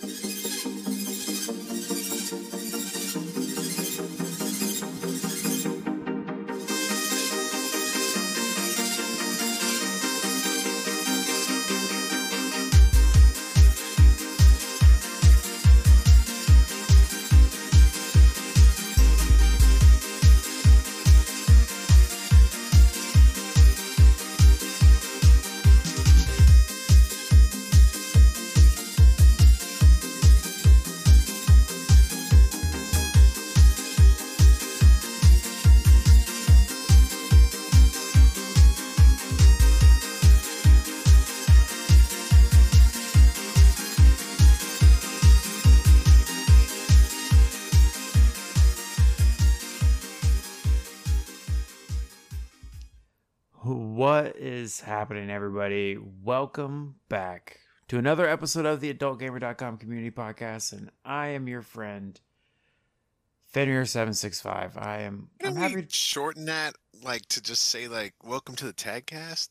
What is happening, everybody? Welcome back to another episode of the AdultGamer.com community podcast, and I am your friend, Fenrir765. I am I'm Can we happy. shorten that, like to just say like "Welcome to the Tagcast"?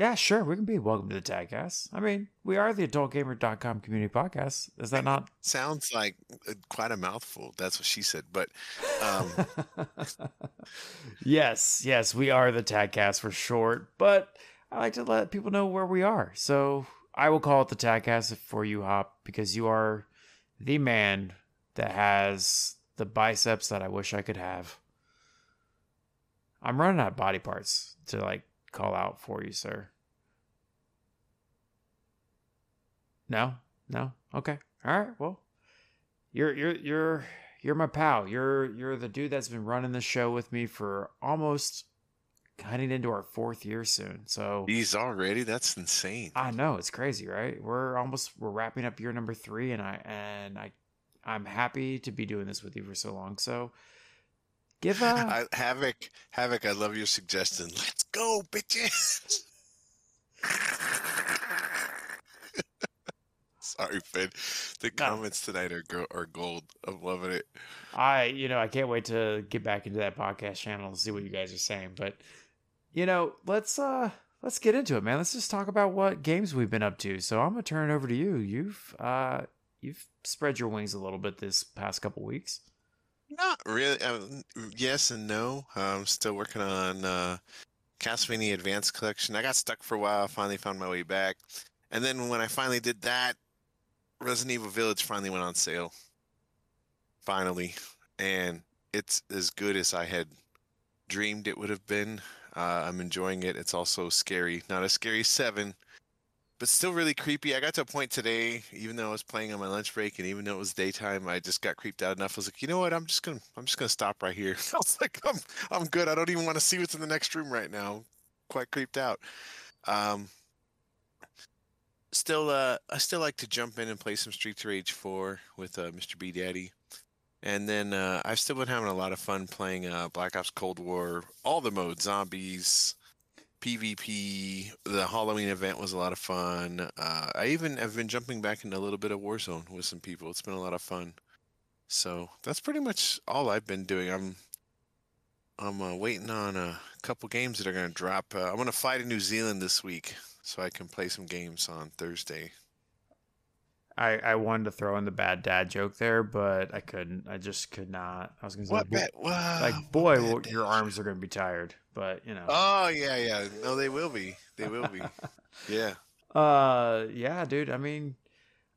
Yeah, sure, we can be welcome to the Tagcast. I mean, we are the AdultGamer.com community podcast. Is that not? Sounds like uh, quite a mouthful. That's what she said. But um, yes, yes, we are the Tagcast for short, but I like to let people know where we are. So I will call it the Tagcast for you, Hop, because you are the man that has the biceps that I wish I could have. I'm running out of body parts to like call out for you, sir. No, no, okay, all right. Well, you're you're you're you're my pal. You're you're the dude that's been running the show with me for almost cutting into our fourth year soon. So he's already. That's insane. I know it's crazy, right? We're almost we're wrapping up year number three, and I and I I'm happy to be doing this with you for so long. So give a I, Havoc, Havoc. I love your suggestion. Let's go, bitches. Sorry, Finn. The No. comments tonight are go- are gold. I'm loving it. I, you know, I can't wait to get back into that podcast channel and see what you guys are saying. But, you know, let's uh let's get into it, man. Let's just talk about what games we've been up to. So I'm gonna turn it over to you. You've uh you've spread your wings a little bit this past couple weeks. Not really. Um, yes and no. I'm still working on uh, Castlevania Advanced Collection. I got stuck for a while. Finally found my way back, and then when I finally did that, Resident Evil Village finally went on sale. Finally, and it's as good as I had dreamed it would have been. Uh, I'm enjoying it. It's also scary. Not a scary seven, but still really creepy. I got to a point today, even though I was playing on my lunch break, and even though it was daytime, I just got creeped out enough. I was like, you know what? I'm just gonna, I'm just gonna stop right here. I was like, I'm, I'm good. I don't even want to see what's in the next room right now. I'm quite creeped out. Um, still, uh, I still like to jump in and play some Streets Rage 4 with uh, Mr. B Daddy. And then uh, I've still been having a lot of fun playing uh, Black Ops Cold War, all the modes, zombies, PvP. The Halloween event was a lot of fun. Uh, I even have been jumping back into a little bit of Warzone with some people. It's been a lot of fun. So that's pretty much all I've been doing. I'm I'm uh, waiting on a couple games that are going to drop. Uh, I'm going to fly to New Zealand this week so I can play some games on Thursday. I, I wanted to throw in the bad dad joke there, but I couldn't. I just could not. I was gonna say, What bo- bet? Wow, like, boy, well, your arms are gonna be tired. But you know, Oh yeah, yeah. No, they will be. They will be. yeah. Uh, yeah, dude. I mean,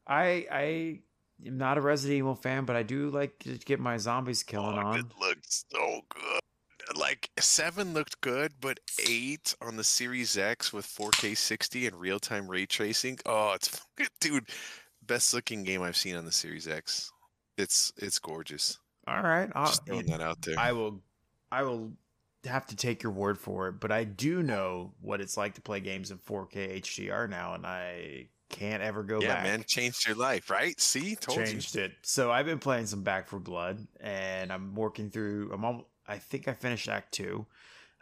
I I am not a Resident Evil fan, but I do like to get my zombies killing Oh, on. It looked so good. Like seven looked good, but eight on the Series X with 4K 60 and real time ray tracing. Oh, it's dude, best looking game I've seen on the Series X. It's it's gorgeous. All right, I'll, Just throwing that out there. I will I will have to take your word for it, but I do know what it's like to play games in 4K HDR now, and I can't ever go yeah, back. man, changed your life, right? See, told changed it. So I've been playing some Back 4 Blood, and I'm working through. I'm all, I think I finished Act Two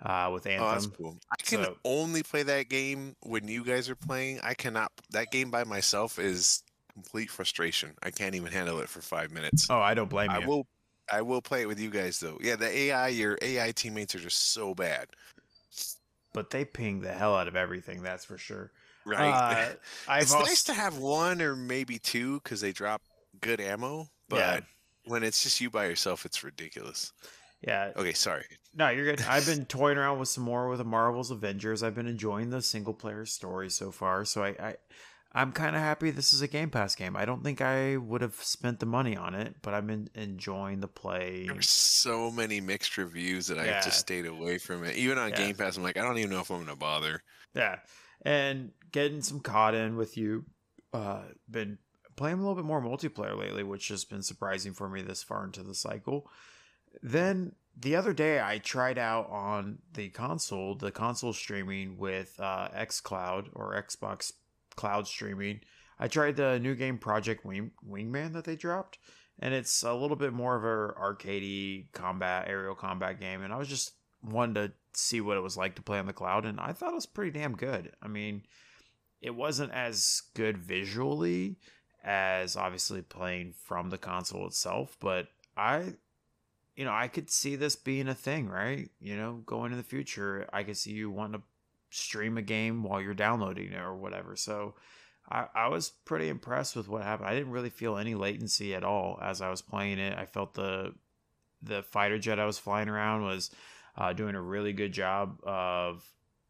uh, with you. Oh, that's Anthem. cool. I can So- only play that game when you guys are playing. I cannot. That game by myself is complete frustration. I can't even handle it for five minutes. oh, I don't blame I you. will I will play it with you guys though. Yeah, the AI your AI teammates are just so bad. but they ping the hell out of everything. That's for sure. Right. Uh, it's also, nice to have one or maybe two because they drop good ammo, but Yeah. when it's just you by yourself, it's ridiculous. yeah. Okay, sorry. No, you're good. I've been toying around with some more with the Marvel's Avengers. I've been enjoying the single player story so far. So I, I I'm kind of happy this is a Game Pass game. I don't think I would have spent the money on it, but I've been enjoying the play. There were so many mixed reviews that I just stayed away from it. Even on Yeah. Game Pass, I'm like, I don't even know if I'm gonna bother. Yeah, and getting some caught in with you. Uh, been playing a little bit more multiplayer lately, which has been surprising for me this far into the cycle. Then the other day, I tried out on the console, the console streaming with uh, XCloud or Xbox Cloud streaming. I tried the new game Project Wing, Wingman that they dropped, and it's a little bit more of a arcadey combat, aerial combat game. And I was just wanted to see what it was like to play on the cloud, and I thought it was pretty damn good. I mean, it wasn't as good visually as obviously playing from the console itself, but I you know, I could see this being a thing, right? You know, going in the future, I could see you wanting to stream a game while you're downloading it or whatever. So I, I was pretty impressed with what happened. I didn't really feel any latency at all as I was playing it. I felt the the fighter jet I was flying around was uh, doing a really good job of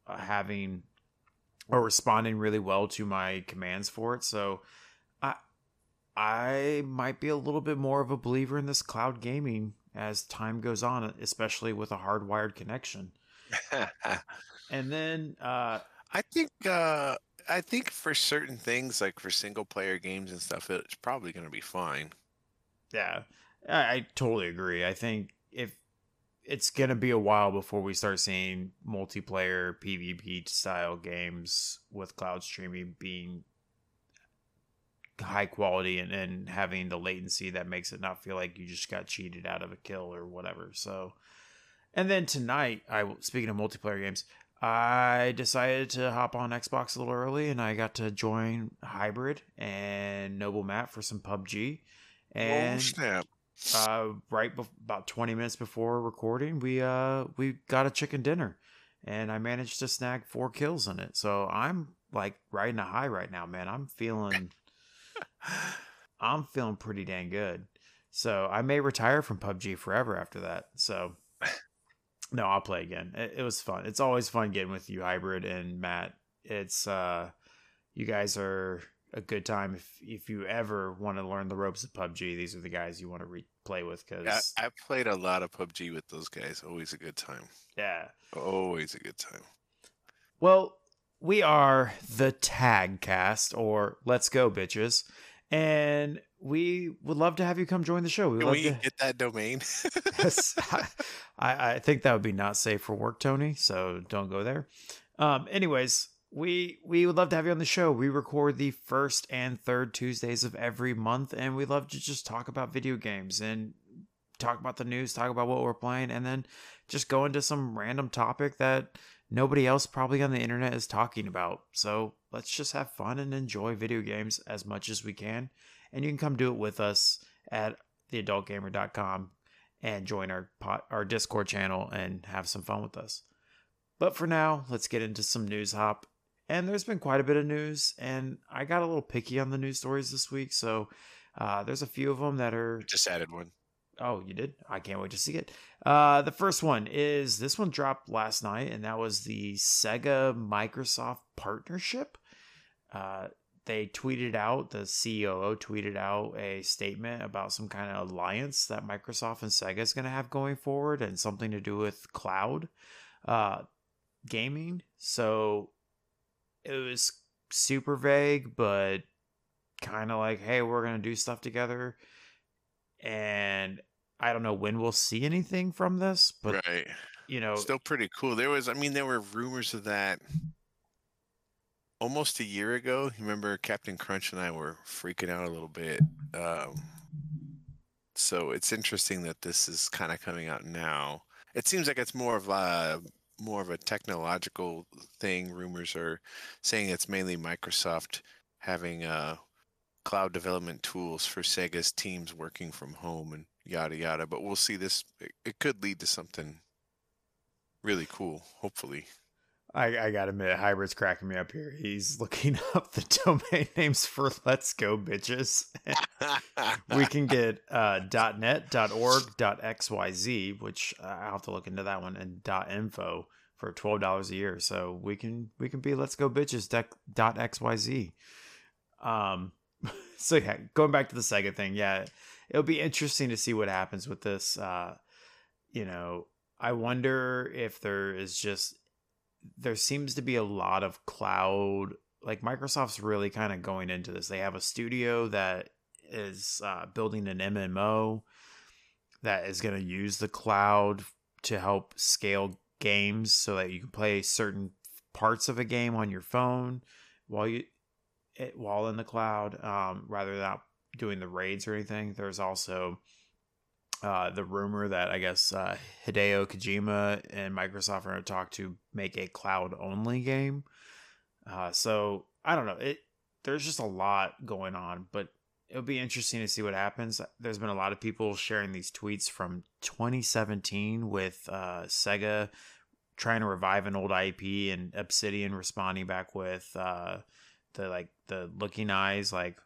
uh, having or responding really well to my commands for it. So I I might be a little bit more of a believer in this cloud gaming as time goes on, especially with a hardwired connection. And then uh I think uh I think for certain things like for single player games and stuff, it's probably gonna be fine. yeah, I, I totally agree. I think if it's gonna be a while before we start seeing multiplayer PvP style games with cloud streaming being high quality and, and having the latency that makes it not feel like you just got cheated out of a kill or whatever. So, and then tonight, I speaking of multiplayer games, I decided to hop on Xbox a little early and I got to join Hybrid and Noble Map for some PUBG. oh And snap! uh, right bef- about 20 minutes before recording, we uh we got a chicken dinner, and I managed to snag four kills in it. So I'm like riding a high right now, man. I'm feeling I'm feeling pretty dang good. So I may retire from PUBG forever after that. So no, I'll play again. It, it was fun. It's always fun getting with you, Hybrid and Matt. It's uh, you guys are a good time if if you ever want to learn the ropes of PUBG. These are the guys you want to re- play with because I played a lot of PUBG with those guys. Always a good time. yeah. Always a good time. Well, we are the Tag Cast, or Let's Go Bitches, and we would love to have you come join the show. We would Can love we to. get that domain? Yes, I, I think that would be not safe for work, Tony. So don't go there. Um, anyways, we we would love to have you on the show. We record the first and third Tuesdays of every month, and we love to just talk about video games and talk about the news, talk about what we're playing, and then just go into some random topic that nobody else probably on the internet is talking about. So let's just have fun and enjoy video games as much as we can. And you can come do it with us at theadultgamer.com and join our pot, our Discord channel and have some fun with us. But for now, let's get into some news hop. And there's been quite a bit of news, and I got a little picky on the news stories this week. So uh, there's a few of them that are Just added one. Oh, you did? I can't wait to see it. Uh, the first one is this one dropped last night, and that was the Sega Microsoft partnership. Uh, they tweeted out, the COO tweeted out a statement about some kind of alliance that Microsoft and Sega is going to have going forward and something to do with cloud uh, gaming. So it was super vague, but kind of like, hey, we're going to do stuff together. And I don't know when we'll see anything from this, but right. you know, Still pretty cool. There was, I mean, there were rumors of that almost a year ago. Remember Captain Crunch and I were freaking out a little bit. Um, so it's interesting that this is kind of coming out now. It seems like it's more of a more of a technological thing. Rumors are saying it's mainly Microsoft having uh, cloud development tools for Sega's teams working from home and yada yada. But we'll see. This it, it could lead to something really cool. Hopefully. I, I gotta admit, Hybrid's cracking me up here. He's looking up the domain names for Let's Go Bitches. we can get uh, .net, .org, .xyz, which uh, I'll have to look into that one, and .info for twelve dollars a year. So we can we can be Let's Go Bitches dot .xyz. Um, so yeah, going back to the Sega thing, yeah, it'll be interesting to see what happens with this. Uh, you know, I wonder if there is just there seems to be a lot of cloud like Microsoft's really kind of going into this. They have a studio that is uh, building an MMO that is going to use the cloud to help scale games so that you can play certain parts of a game on your phone while you it, while in the cloud um, rather than doing the raids or anything. There's also uh, the rumor that I guess uh, Hideo Kojima and Microsoft are going to talk to make a cloud only game. Uh, so I don't know. It there's just a lot going on, but it'll be interesting to see what happens. There's been a lot of people sharing these tweets from 2017 with uh, Sega trying to revive an old IP and Obsidian responding back with uh, the like the looking eyes, like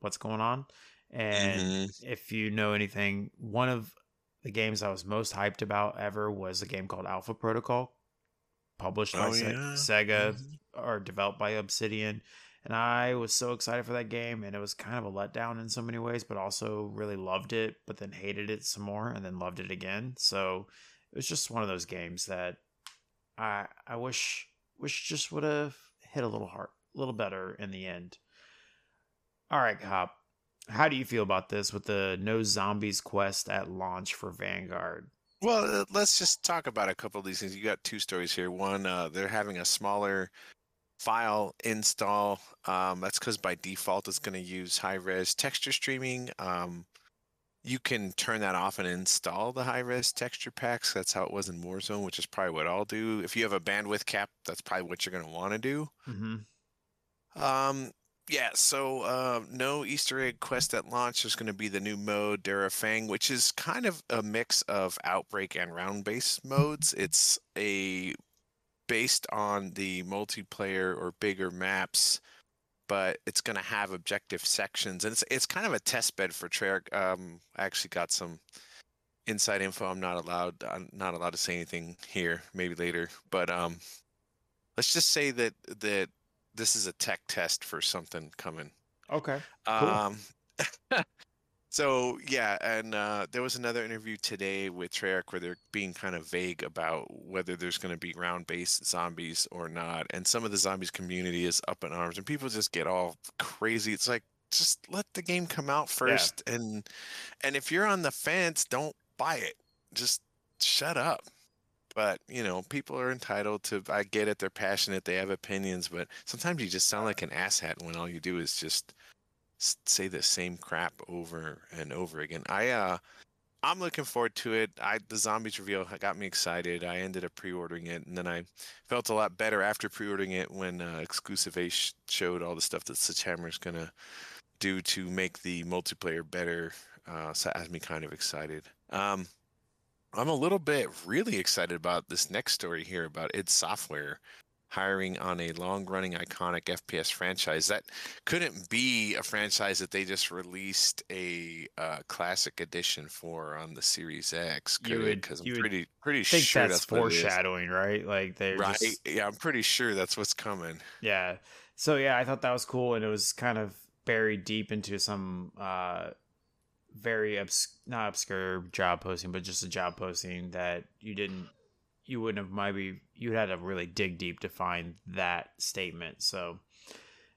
what's going on. And mm-hmm. if you know anything, one of the games I was most hyped about ever was a game called Alpha Protocol, published by oh, Se- yeah. Sega mm-hmm. or developed by Obsidian. And I was so excited for that game, and it was kind of a letdown in so many ways, but also really loved it, but then hated it some more, and then loved it again. So it was just one of those games that I I wish wish just would have hit a little hard, a little better in the end. All right, Cop how do you feel about this with the no zombies quest at launch for Vanguard? Well, uh, let's just talk about a couple of these things. You got two stories here. One, uh, they're having a smaller file install. Um, that's because by default it's going to use high res texture streaming. Um, you can turn that off and install the high res texture packs. That's how it was in Warzone, which is probably what I'll do. If you have a bandwidth cap, that's probably what you're going to want to do. Mm-hmm. Um, yeah, so uh, no Easter egg quest at launch. There's going to be the new mode, Fang, which is kind of a mix of Outbreak and round base modes. It's a based on the multiplayer or bigger maps, but it's going to have objective sections, and it's it's kind of a test bed for Treyarch. Um, I actually got some inside info. I'm not allowed. I'm not allowed to say anything here. Maybe later, but um, let's just say that that this is a tech test for something coming. Okay. Cool. Um, so yeah, and uh, there was another interview today with Treyarch where they're being kind of vague about whether there's going to be round-based zombies or not, and some of the zombies community is up in arms, and people just get all crazy. It's like just let the game come out first, yeah. and and if you're on the fence, don't buy it. Just shut up but you know people are entitled to i get it they're passionate they have opinions but sometimes you just sound like an asshat when all you do is just say the same crap over and over again. I uh i'm looking forward to it. I the zombies reveal got me excited. I ended up pre-ordering it and then i felt a lot better after pre-ordering it when uh, exclusive a sh- showed all the stuff that is gonna do to make the multiplayer better uh so that has me kind of excited. Um I'm a little bit really excited about this next story here about id Software hiring on a long running iconic FPS franchise. That couldn't be a franchise that they just released a uh, classic edition for on the Series X. Because I'm pretty pretty sure that's, that's foreshadowing, right? Like they right. Just... Yeah, I'm pretty sure that's what's coming. Yeah. So yeah, I thought that was cool, and it was kind of buried deep into some uh, very obs- not obscure job posting, but just a job posting that you didn't, you wouldn't have maybe you had to really dig deep to find that statement. So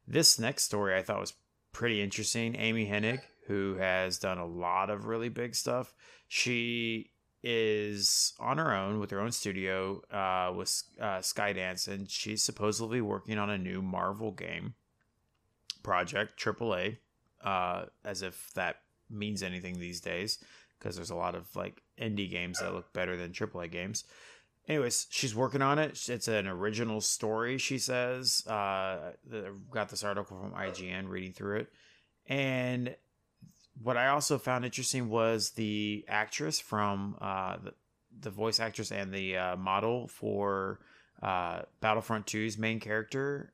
this next story I thought was pretty interesting. Amy Hennig, who has done a lot of really big stuff, she is on her own with her own studio uh, with uh, Skydance, and she's supposedly working on a new Marvel game project, AAA, uh, as if that means anything these days because there's a lot of like indie games that look better than AAA games. Anyways, she's working on it. It's an original story, she says. Uh, got this article from IGN reading through it. And what I also found interesting was the actress from uh, the, the voice actress and the uh, model for uh, Battlefront 2's main character.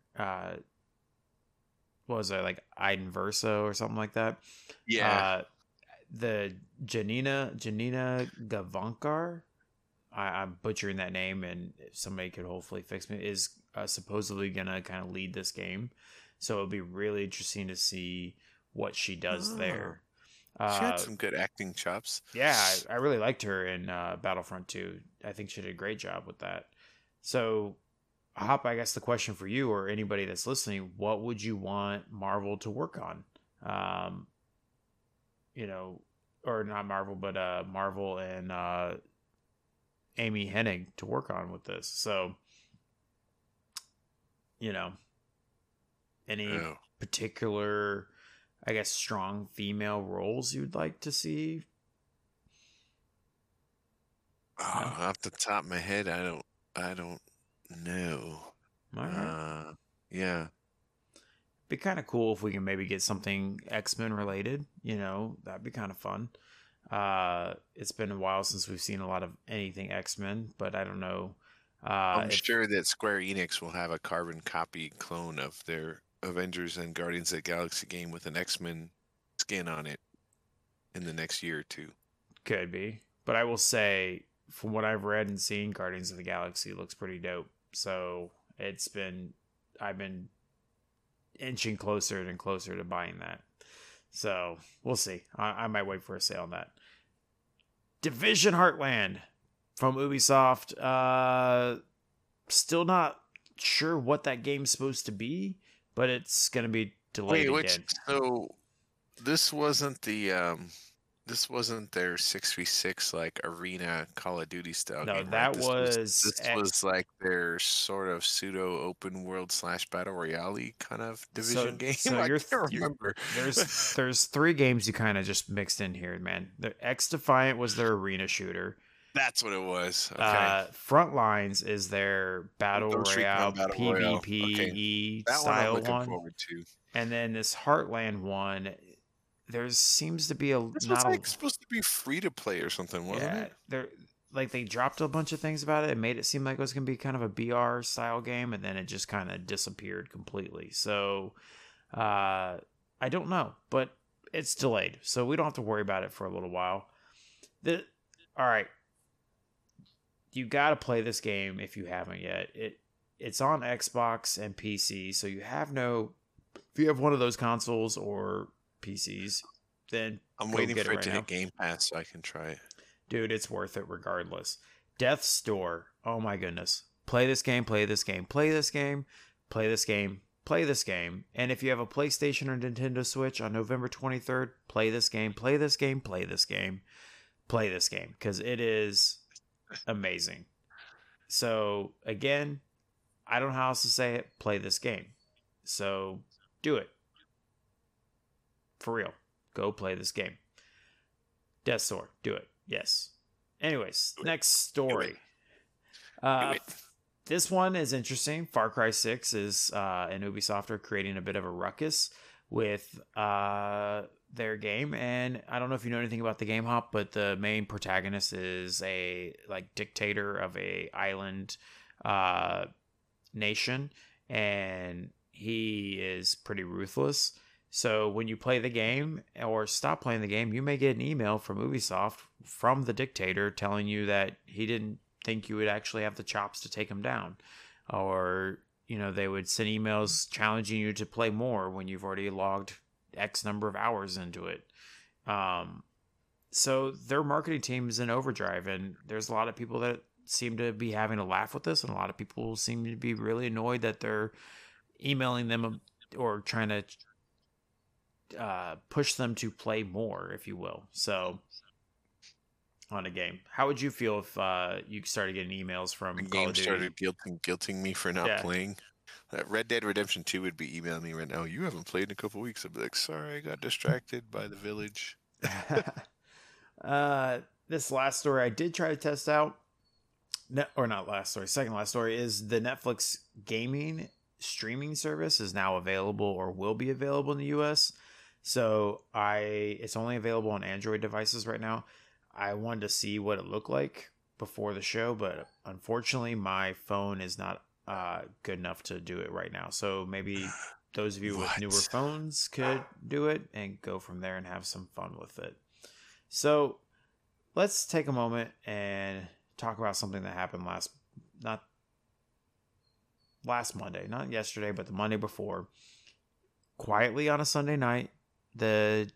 Uh, what was it like Iden Verso or something like that? Yeah. Uh, the Janina Janina Gavankar, I, I'm butchering that name, and if somebody could hopefully fix me. Is uh, supposedly gonna kind of lead this game, so it'll be really interesting to see what she does Oh. there. she Uh, had some good acting chops. yeah, I, I really liked her in uh, Battlefront 2. I think she did a great job with that. So, Hop, I guess the question for you or anybody that's listening, what would you want Marvel to work on? Um, you know, or not Marvel, but uh, Marvel and uh, Amy Hennig to work on with this. So, you know, any Oh. particular, I guess, strong female roles you'd like to see? Oh, off the top of my head, I don't, I don't know. All right. Uh, yeah. be kind of cool if we can maybe get something X Men related. You know, that'd be kind of fun. Uh, it's been a while since we've seen a lot of anything X Men, but I don't know. Uh, I'm if- sure that Square Enix will have a carbon copy clone of their Avengers and Guardians of the Galaxy game with an X Men skin on it in the next year or two. could be, but I will say, from what I've read and seen, Guardians of the Galaxy looks pretty dope. So it's been, I've been inching closer and closer to buying that. So we'll see. I, I might wait for a sale on that. Division Heartland from Ubisoft. Uh, still not sure what that game's supposed to be, but it's gonna be delayed Wait, which again. so this wasn't the um this wasn't their six v six like arena Call of Duty style. No, game, right? that This was this X- was like their sort of pseudo open world slash battle royale kind of division game. so I can't remember. There's there's three games you kind of just mixed in here, man. The X Defiant was their arena shooter. That's what it was. Okay. Uh, Frontlines is their battle royale Battle. PvPe one I'm style one, forward to. and then this Heartland one. There seems to be a This not was a like supposed to be free to play or something, wasn't yeah, it? They're like they dropped a bunch of things about it and made it seem like it was gonna be kind of a BR style game, and then it just kind of disappeared completely. So uh I don't know, but it's delayed, so we don't have to worry about it for a little while. The all right, you got to play this game if you haven't yet. It it's on Xbox and PC, so you have no. If you have one of those consoles or PCs, then I'm waiting for it it to right hit Game Pass so I can try it. dude, it's worth it regardless. Death's Door. Oh my goodness. Play this game, play this game, play this game, play this game, play this game. And if you have a PlayStation or Nintendo Switch on November 23rd, play this game, play this game, play this game, play this game because it is amazing. So, again, I don't know how else to say it. Play this game. So, do it. For real. Go play this game. Death's Door. Do it. Yes. Anyways, next story. Uh. This one is interesting. Far Cry 6 is uh, and Ubisoft are creating a bit of a ruckus with uh, their game. And I don't know if you know anything about the game hop, but the main protagonist is a like dictator of a island uh, nation, and he is pretty ruthless. So when you play the game or stop playing the game, you may get an email from Ubisoft from the dictator telling you that he didn't think you would actually have the chops to take him down. Or, you know, they would send emails challenging you to play more when you've already logged X number of hours into it. Um, so their marketing team is in overdrive, and there's a lot of people that seem to be having a laugh with this, and a lot of people seem to be really annoyed that they're emailing them or trying to uh, push them to play more, if you will. So on a game, how would you feel if uh, you started getting emails from The game started guilting, guilting me for not Yeah. playing. That Red Dead Redemption 2 would be emailing me right now. You haven't played in a couple weeks. I'd be like, sorry, I got distracted by the village. uh, this last story I did try to test out, ne- or not last story, second last story is the Netflix gaming streaming service is now available or will be available in the US. So I it's only available on Android devices right now. I wanted to see what it looked like. before the show, but unfortunately, my phone is not uh, good enough to do it right now. So maybe those of you with newer phones could do it and go from there and have some fun with it. So let's take a moment and talk about something that happened last, not last Monday, not yesterday, but the Monday before. Quietly on a Sunday night, the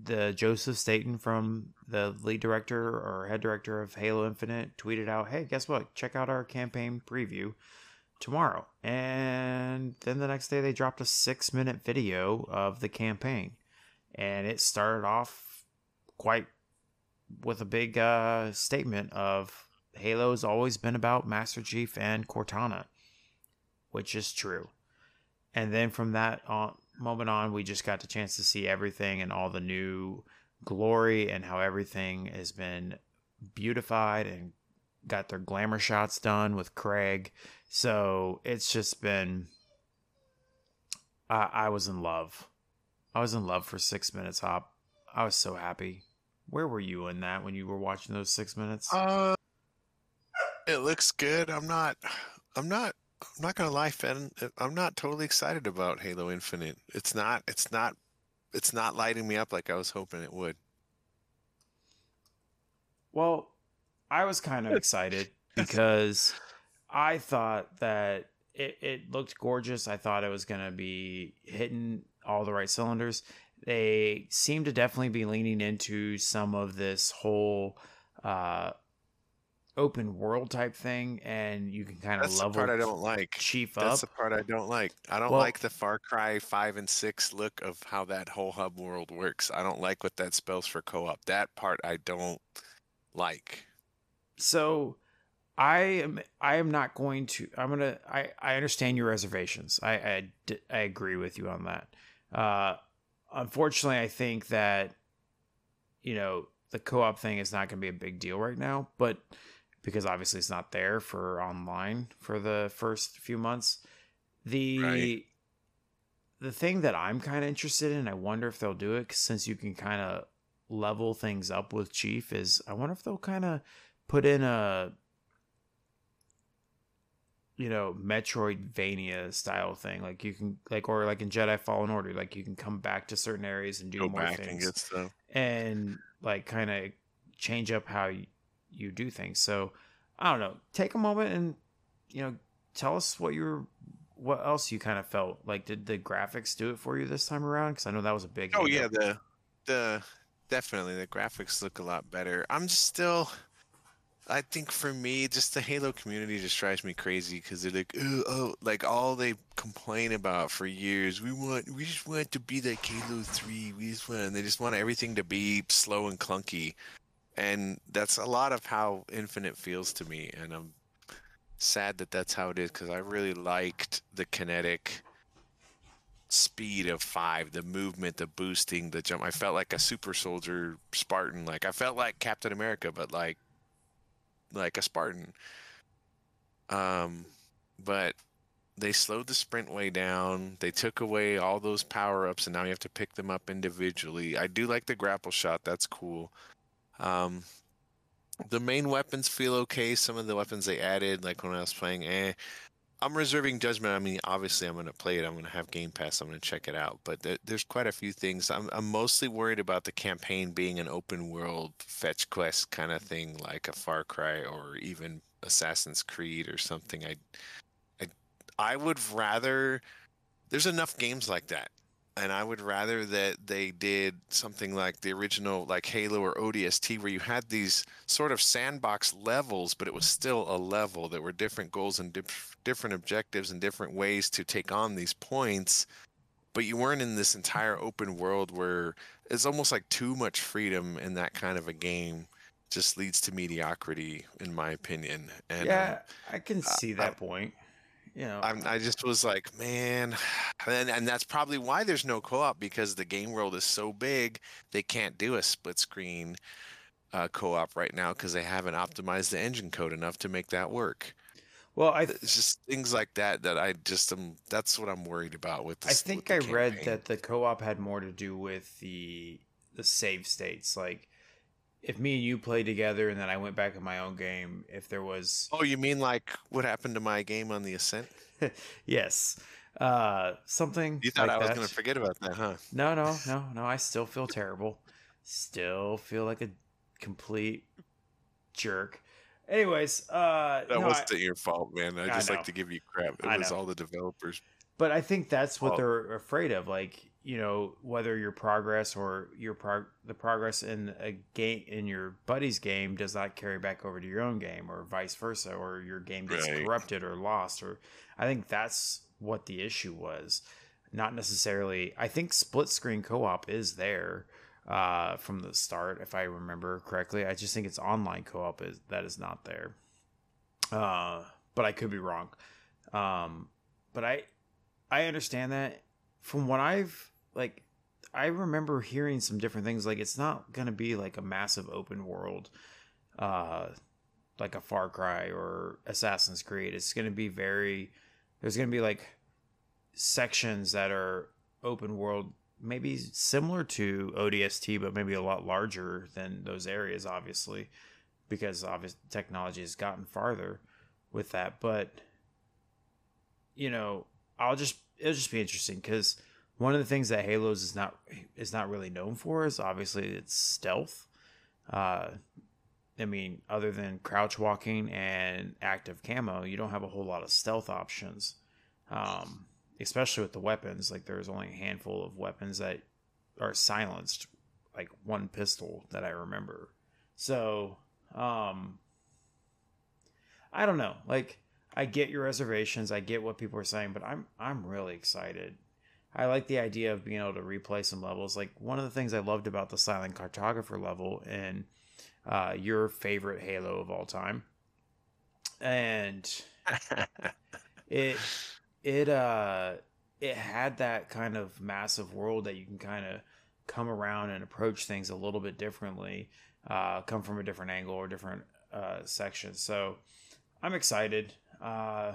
the Joseph Staten from the lead director or head director of Halo Infinite tweeted out, "Hey, guess what? Check out our campaign preview tomorrow." And then the next day they dropped a 6-minute video of the campaign. And it started off quite with a big uh, statement of Halo's always been about Master Chief and Cortana, which is true. And then from that on, moment on, we just got the chance to see everything and all the new glory and how everything has been beautified and got their glamour shots done with Craig. So it's just been. I, I was in love. I was in love for six minutes, Hop. I was so happy. Where were you in that when you were watching those six minutes? Uh, it looks good. I'm not. I'm not. I'm not gonna lie, Fenn. I'm not totally excited about Halo Infinite. It's not. It's not. It's not lighting me up like I was hoping it would. Well, I was kind of excited because I thought that it, it looked gorgeous. I thought it was going to be hitting all the right cylinders. They seem to definitely be leaning into some of this whole uh, open world type thing, and you can kind of That's the level part I don't like. Chief That's up. the part I don't like. I don't Well- like the Far Cry 5 and 6 look of how that whole hub world works. I don't like what that spells for co-op. That part I don't like. so i am i am not going to i'm gonna i i understand your reservations I I agree with you on that uh unfortunately i think that you know the co-op thing is not going to be a big deal right now but because obviously it's not there for online for the first few months the Right. the thing that i'm kind of interested in i wonder if they'll do it since you can kind of level things up with chief is i wonder if they'll kind of put in a you know metroidvania style thing like you can like or like in jedi fallen order like you can come back to certain areas and do Go more and things stuff. and like kind of change up how you, you do things so i don't know take a moment and you know tell us what you're what else you kind of felt like did the graphics do it for you this time around because i know that was a big Oh yeah, the the definitely the graphics look a lot better. I'm just still I think for me, just the Halo community just drives me crazy because they're like, oh, oh, like all they complain about for years. We want, we just want it to be like Halo Three. We just want, and they just want everything to be slow and clunky, and that's a lot of how Infinite feels to me. And I'm sad that that's how it is because I really liked the kinetic speed of five, the movement, the boosting, the jump. I felt like a super soldier Spartan. Like I felt like Captain America, but like like a Spartan. Um, but they slowed the sprint way down. They took away all those power ups, and now you have to pick them up individually. I do like the grapple shot. That's cool. Um, the main weapons feel okay. Some of the weapons they added, like when I was playing, eh. I'm reserving judgment. I mean, obviously, I'm going to play it. I'm going to have Game Pass. I'm going to check it out. But there, there's quite a few things. I'm, I'm mostly worried about the campaign being an open world fetch quest kind of thing, like a Far Cry or even Assassin's Creed or something. I, I, I would rather. There's enough games like that, and I would rather that they did something like the original, like Halo or ODST, where you had these sort of sandbox levels, but it was still a level. There were different goals and dif- different objectives and different ways to take on these points. But you weren't in this entire open world where it's almost like too much freedom in that kind of a game just leads to mediocrity, in my opinion. And um, yeah i can see that I'm- point you know I'm, I just was like, man, and, and that's probably why there's no co-op because the game world is so big they can't do a split screen uh, co-op right now because they haven't optimized the engine code enough to make that work. well i It's just things like that that I just am. That's what I'm worried about with. I think with I the read that the co-op had more to do with the the save states. Like if me and you played together and then I went back in my own game, if there was Oh, you mean like what happened to my game on the Ascent? yes, uh, something. You thought like I was that. going to forget about that, huh? No, no, no, no. I still feel terrible. Still feel like a complete jerk. Anyways, uh, That no, wasn't your fault, man. I I just know. like to give you crap. It I was know. all the developers. but I think that's what they're afraid of. Like you know, whether your progress or your prog- the progress in a game in your buddy's game does not carry back over to your own game, or vice versa, or your game gets Right. corrupted or lost. Or I think that's what the issue was. Not necessarily. I think split screen co op is there uh, from the start, if I remember correctly. I just think it's online co op is that is not there. Uh, but I could be wrong. Um, but I I understand that from what I've like I remember hearing some different things like it's not to be like a massive open world uh like a Far Cry or Assassin's Creed. It's to be very there's to be like sections that are open world maybe similar to ODST but maybe a lot larger than those areas obviously because obvious technology has gotten farther with that but you know I'll just it'll just be interesting because one of the things that Halos is not is not really known for is obviously its stealth. Uh, I mean, other than crouch walking and active camo, you don't have a whole lot of stealth options. Um, especially with the weapons, like there's only a handful of weapons that are silenced, like one pistol that I remember. So, um, I don't know. Like, I get your reservations. I get what people are saying, but I'm I'm really excited. I like the idea of being able to replay some levels. Like one of the things I loved about the Silent Cartographer level and uh, your favorite Halo of all time, and it it uh it had that kind of massive world that you can kind of come around and approach things a little bit differently, uh, come from a different angle or different uh, section. So I'm excited. Uh,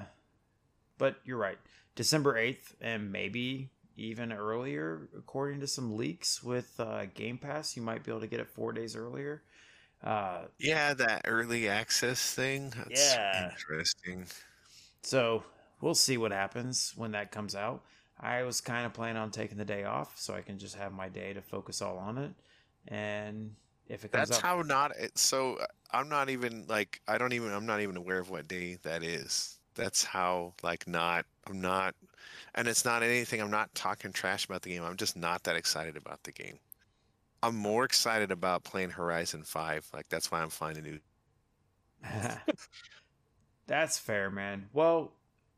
but you're right. December 8th and maybe even earlier, according to some leaks with uh, Game Pass, you might be able to get it four days earlier. Uh, yeah, that early access thing. That's Yeah. interesting. so we'll see what happens when that comes out. I was kind of planning on taking the day off so I can just have my day to focus all on it. And if it comes out That's out, how not. it- So uh, I'm not even like I don't even I'm not even aware of what day that is. That's how like not I'm not, and it's not anything. I'm not talking trash about the game. I'm just not that excited about the game. I'm more excited about playing Horizon Five. Like that's why I'm finding new. That's fair, man. Well,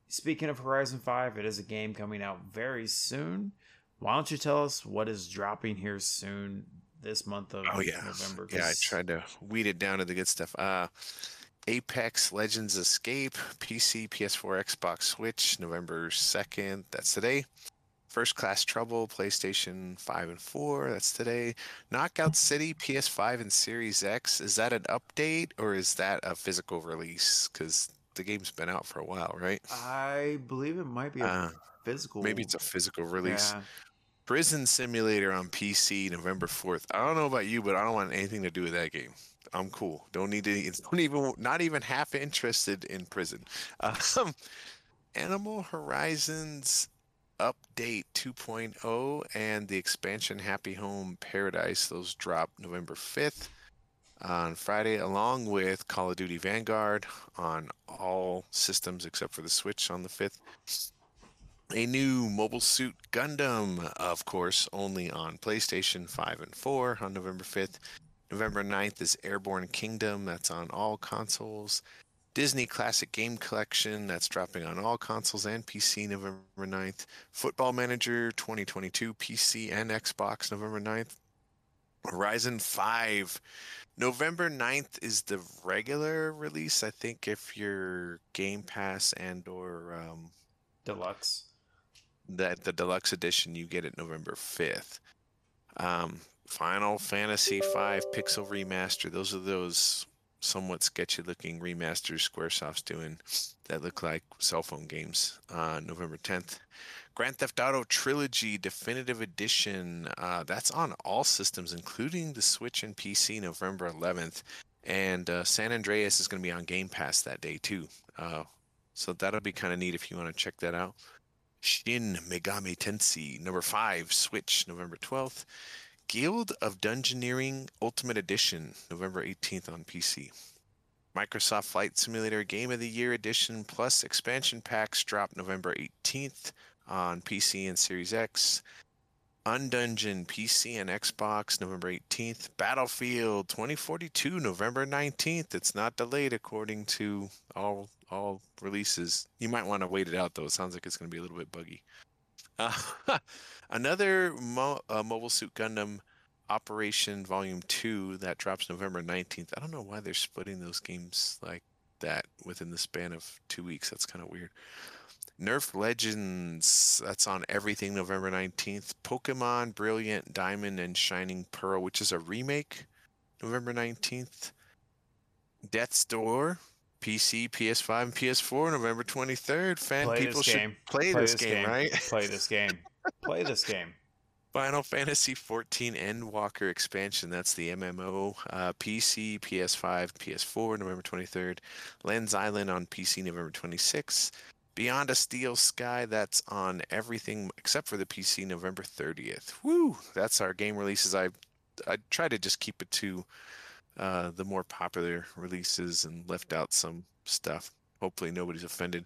speaking of Horizon 5, it is a game coming out very soon. Why don't you tell us what is dropping here soon this month of Oh yeah, November? yeah. I tried to weed it down to the good stuff. Uh, Apex Legends Escape, PC, PS4, Xbox, Switch, November 2nd. That's today. First Class Trouble, PlayStation 5 and 4. That's today. Knockout City, PS5 and Series X. Is that an update or is that a physical release? Because the game's been out for a while, right? I believe it might be a Uh, physical. maybe it's a physical release. Yeah. Prison Simulator on PC, November 4th. I don't know about you, but I don't want anything to do with that game. I'm cool. Don't need to. Don't even. Not even half interested in prison. Um, Animal Horizons update 2.0 and the expansion Happy Home Paradise. Those drop November 5th on Friday, along with Call of Duty Vanguard on all systems except for the Switch on the 5th. A new Mobile Suit Gundam, of course, only on PlayStation 5 and 4 on November 5th. November 9th is Airborne Kingdom, that's on all consoles. Disney Classic Game Collection, that's dropping on all consoles and PC November 9th. Football Manager 2022, PC and Xbox November 9th. Horizon 5. November 9th is the regular release. I think if you're Game Pass and or um, Deluxe. that the deluxe edition you get it November 5th. Um, Final Fantasy V Pixel Remaster. Those are those somewhat sketchy looking remasters Squaresoft's doing that look like cell phone games. Uh, November 10th. Grand Theft Auto Trilogy Definitive Edition. Uh, that's on all systems, including the Switch and PC, November 11th. And uh, San Andreas is going to be on Game Pass that day, too. Uh, so that'll be kind of neat if you want to check that out. Shin Megami Tensei, number 5, Switch, November 12th. Guild of Dungeoneering Ultimate Edition, November 18th on PC. Microsoft Flight Simulator Game of the Year Edition plus expansion packs drop November 18th on PC and Series X. Undungeon PC and Xbox November 18th. Battlefield 2042 November 19th. It's not delayed according to all all releases. You might want to wait it out though. It sounds like it's going to be a little bit buggy. Uh, another Mo- uh, Mobile Suit Gundam Operation Volume 2 that drops November 19th. I don't know why they're splitting those games like that within the span of 2 weeks. That's kind of weird. Nerf Legends, that's on everything November 19th. Pokemon Brilliant Diamond and Shining Pearl, which is a remake, November 19th. Death's Door, PC, PS5, and PS4, November 23rd. Fan Play people should game. play, this, game, right? Play this game. Play this game. Final Fantasy 14 Endwalker expansion. That's the MMO. Uh, PC, PS5, PS4, November 23rd. Len's Island on PC, November 26th. Beyond a Steel Sky, that's on everything except for the PC, November 30th. Woo! That's our game releases. I I try to just keep it to uh, the more popular releases and left out some stuff. Hopefully, nobody's offended.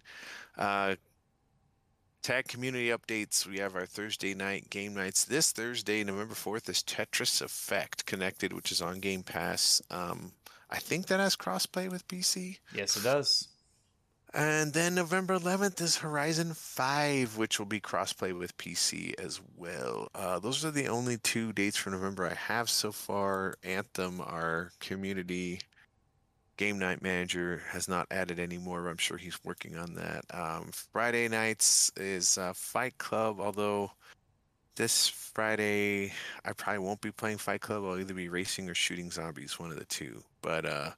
Uh, Tag community updates. We have our Thursday night game nights. This Thursday, November 4th, is Tetris Effect Connected, which is on Game Pass. Um, I think that has crossplay with PC. Yes, it does. And then November 11th is Horizon 5, which will be crossplay with PC as well. Uh, those are the only two dates for November I have so far. Anthem, our community game night manager, has not added any more. I'm sure he's working on that. Um, Friday nights is uh, Fight Club, although this Friday I probably won't be playing Fight Club. I'll either be racing or shooting zombies, one of the two. But uh,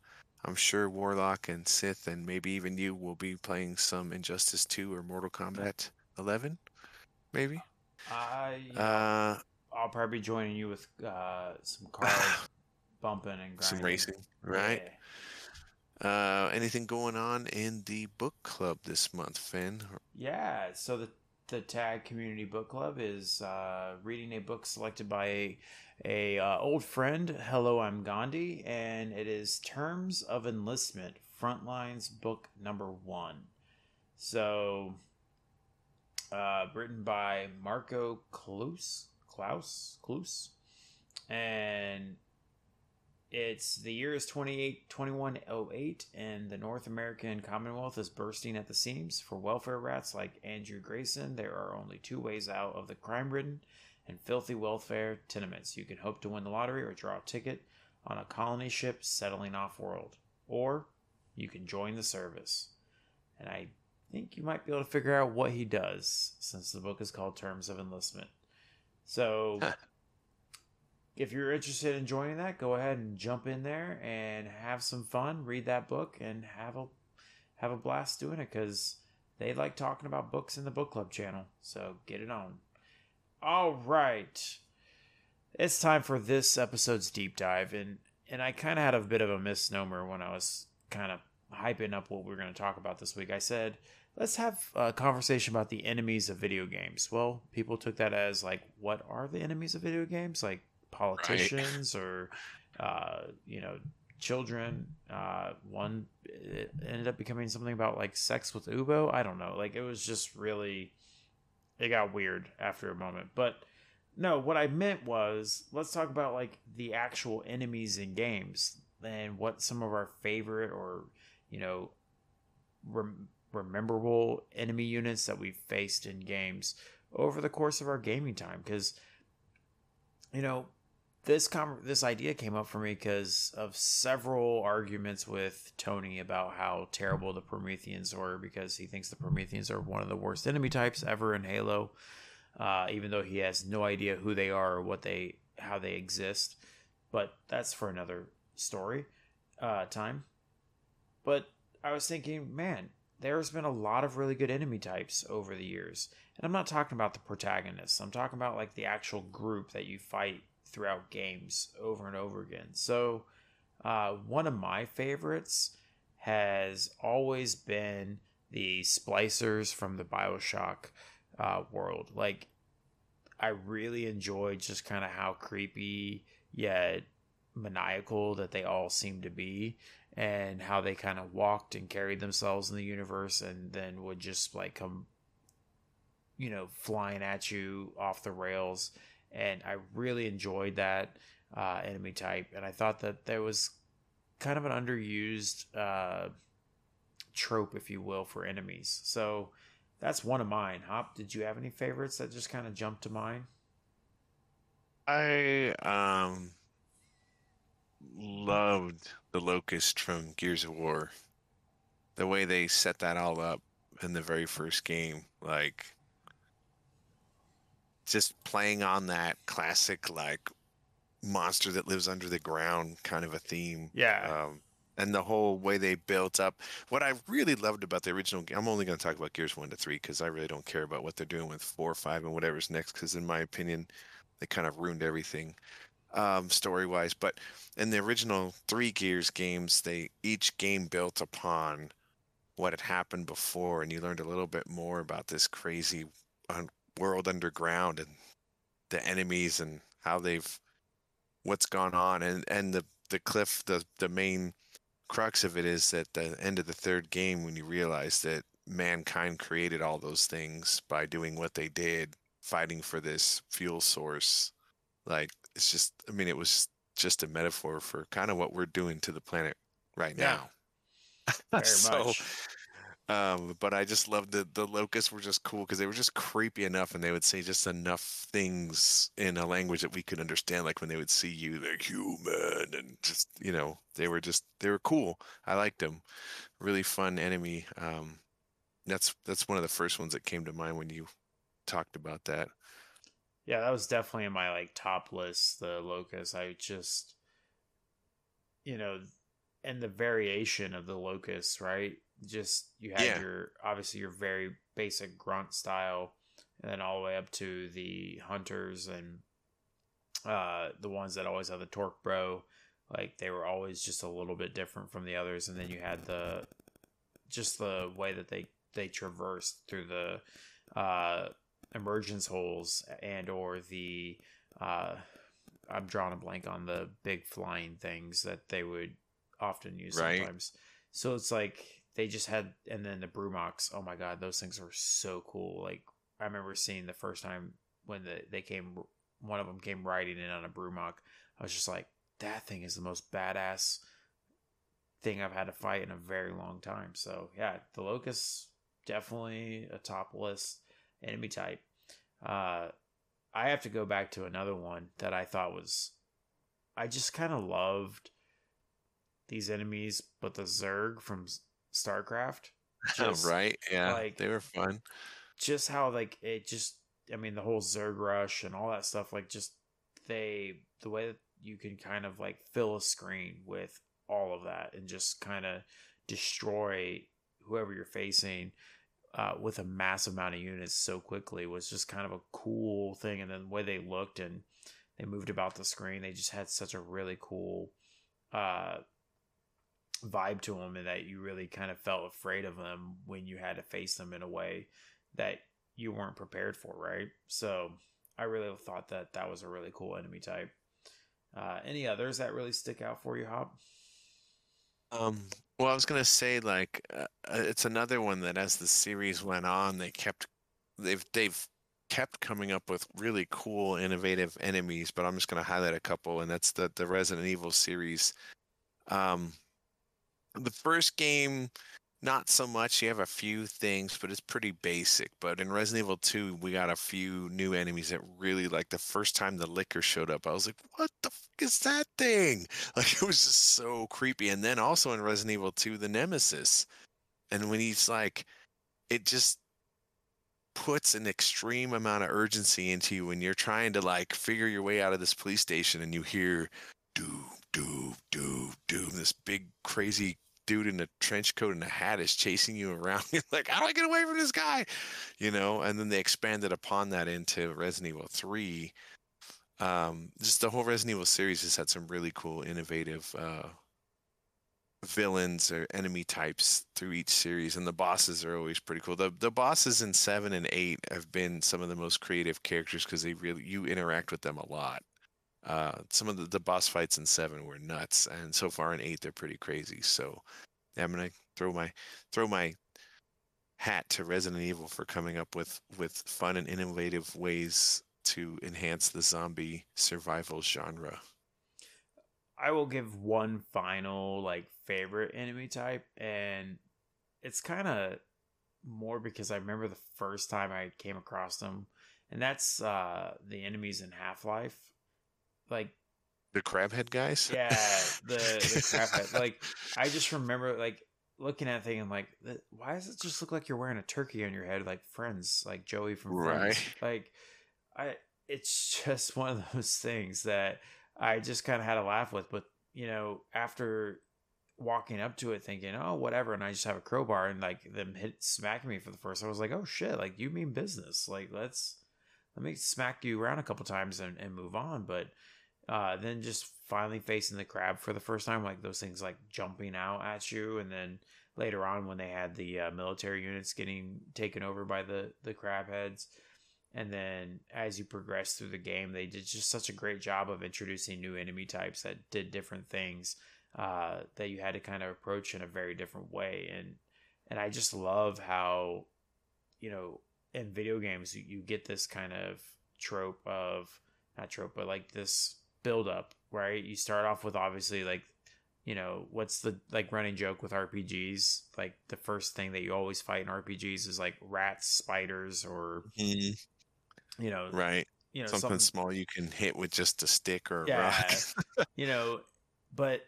I'm sure Warlock and Sith and maybe even you will be playing some Injustice 2 or Mortal Kombat 11, maybe. I Uh, I'll probably be joining you with uh, some cars bumping and grinding. some racing, right? Uh, anything going on in the book club this month, Finn? Yeah. So the the Tag Community Book Club is uh, reading a book selected by a, a uh, old friend. Hello, I'm Gandhi, and it is Terms of Enlistment Frontlines book number one. So, uh, written by Marko Kloos, Kloos, Kloos, and it's the year is 28 2108 and the north american commonwealth is bursting at the seams. For welfare rats like andrew grayson there are only two ways out of the crime-ridden and filthy welfare tenements. You can hope to win the lottery or draw a ticket on a colony ship settling off-world or you can join the service. And i think you might be able to figure out what he does since the book is called terms of enlistment. So if you're interested in joining that, go ahead and jump in there and have some fun. Read that book and have a have a blast doing it because they like talking about books in the book club channel. So get it on. All right, it's time for this episode's deep dive, and and I kind of had a bit of a misnomer when I was kind of hyping up what we are going to talk about this week. I said let's have a conversation about the enemies of video games. Well, people took that as like, what are the enemies of video games? Like politicians right. or uh, you know children. Uh, one ended up becoming something about like sex with Ubo. I don't know. Like it was just really it got weird after a moment. But no, what I meant was let's talk about like the actual enemies in games and what some of our favorite or you know rem- rememberable enemy units that we've faced in games over the course of our gaming time because you know this com- this idea came up for me because of several arguments with Tony about how terrible the Prometheans were because he thinks the Prometheans are one of the worst enemy types ever in Halo, uh, even though he has no idea who they are or what they how they exist. But that's for another story uh, time. but I was thinking, man, there's been a lot of really good enemy types over the years. And I'm not talking about the protagonists. I'm talking about like the actual group that you fight throughout games over and over again. So, uh, one of my favorites has always been the splicers from the Bioshock uh, world. Like, I really enjoyed just kind of how creepy yet maniacal that they all seem to be and how they kind of walked and carried themselves in the universe and then would just like come you know flying at you off the rails and i really enjoyed that uh, enemy type and i thought that there was kind of an underused uh, trope if you will for enemies. So that's one of mine. Hop did you have any favorites that just kind of jumped to mind? I um loved the locust from Gears of War. The way they set that all up in the very first game, like just playing on that classic like monster that lives under the ground kind of a theme. yeah Um, and the whole way they built up. What I really loved about the original I'm only going to talk about Gears 1 to 3 because I really don't care about what they're doing with 4, 5, and whatever's next because, in my opinion, they kind of ruined everything um, story wise. But in the original three Gears games, they each game built upon what had happened before, and you learned a little bit more about this crazy uh, world underground and the enemies and how they've what's gone on. And and the the cliff the the main crux of it is at the end of the third game when you realize that mankind created all those things by doing what they did fighting for this fuel source like it's just i mean it was just a metaphor for kind of what we're doing to the planet right Yeah. now. Very so much um, but I just loved the the locusts were just cool because they were just creepy enough, and they would say just enough things in a language that we could understand. Like when they would see you, they're human, and just you know, they were just they were cool. I liked them. Really fun enemy. Um, that's that's one of the first ones that came to mind when you talked about that. Yeah, that was definitely in my like top list, the locust. I just you know, and the variation of the locust, right? Just you had Yeah. your obviously your very basic grunt style, and then all the way up to the hunters and uh the ones that always have the torque bow. Like they were always just a little bit different from the others, and then you had the just the way that they they traversed through the uh emergence holes and or the uh I'm drawing a blank on the big flying things that they would often use Right. sometimes. So it's like they just had and then the Brumaks, oh my god, those things were so cool. Like I remember seeing the first time when the, they came one of them came riding in on a Brumak. I was just like, that thing is the most badass thing I've had to fight in a very long time. So yeah, the Locust definitely a top list enemy type. Uh, I have to go back to another one that I thought was, I just kind of loved these enemies, but the Zerg from StarCraft, Just, right? Yeah, like- they were fun. just how like it just, I mean, the whole Zerg rush and all that stuff, like just they, the way that you can kind of like fill a screen with all of that and just kind of destroy whoever you're facing uh, with a massive amount of units so quickly was just kind of a cool thing. And then the way they looked and they moved about the screen, they just had such a really cool uh, vibe to them, and that you really kind of felt afraid of them when you had to face them in a way that you weren't prepared for, right? So I really thought that that was a really cool enemy type. Uh, any others that really stick out for you, Hop? Um, well, I was gonna say like uh, uh, it's another one that as the series went on, they kept they've they've kept coming up with really cool, innovative enemies. But I'm just gonna highlight a couple, and that's the the Resident Evil series. Um, the first game, not so much. You have a few things, but it's pretty basic. But in Resident Evil 2, we got a few new enemies that really like the first time the Licker showed up, I was like, what the fuck is that thing? Like it was just so creepy. And then also in Resident Evil 2, the Nemesis. And when he's like, it just puts an extreme amount of urgency into you when you're trying to like figure your way out of this police station and you hear doom, doom, doom, doom, this big crazy dude in a trench coat and a hat is chasing you around. You're like, how do I get away from this guy? You know, and then they expanded upon that into Resident Evil 3. Um, just the whole Resident Evil series has had some really cool, innovative uh, villains or enemy types through each series, and the bosses are always pretty cool. The the bosses in seven and eight have been some of the most creative characters because they really you interact with them a lot. Uh, some of the, the boss fights in seven were nuts, and so far in eight they're pretty crazy. So I'm gonna throw my throw my hat to Resident Evil for coming up with with fun and innovative ways to enhance the zombie survival genre. I will give one final like favorite enemy type, and it's kind of more because I remember the first time I came across them, and that's uh the enemies in Half Life, like the crabhead guys. Yeah, the the crabhead. like I just remember like looking at thinking like, why does it just look like you're wearing a turkey on your head, like Friends, like Joey from Friends? Right. Like I, it's just one of those things that I just kind of had a laugh with. But you know, after walking up to it thinking, oh, whatever, and I just have a crowbar and like them hit smacking me for the first, I was like, oh shit, like you mean business? Like let's let me smack you around a couple times and, and move on. But uh, then just finally facing the crab for the first time, like those things like jumping out at you, and then later on when they had the uh, military units getting taken over by the the crab heads. And then as you progress through the game they did just such a great job of introducing new enemy types that did different things uh, that you had to kind of approach in a very different way. And and i just love how you know in video games you, you get this kind of trope of not trope but like this build up right you start off with obviously like you know what's the like running joke with rpgs like the first thing that you always fight in rpgs is like rats spiders or mm-hmm you know, right? You know, something, something, small you can hit with just a stick or a yeah, rock. you know, but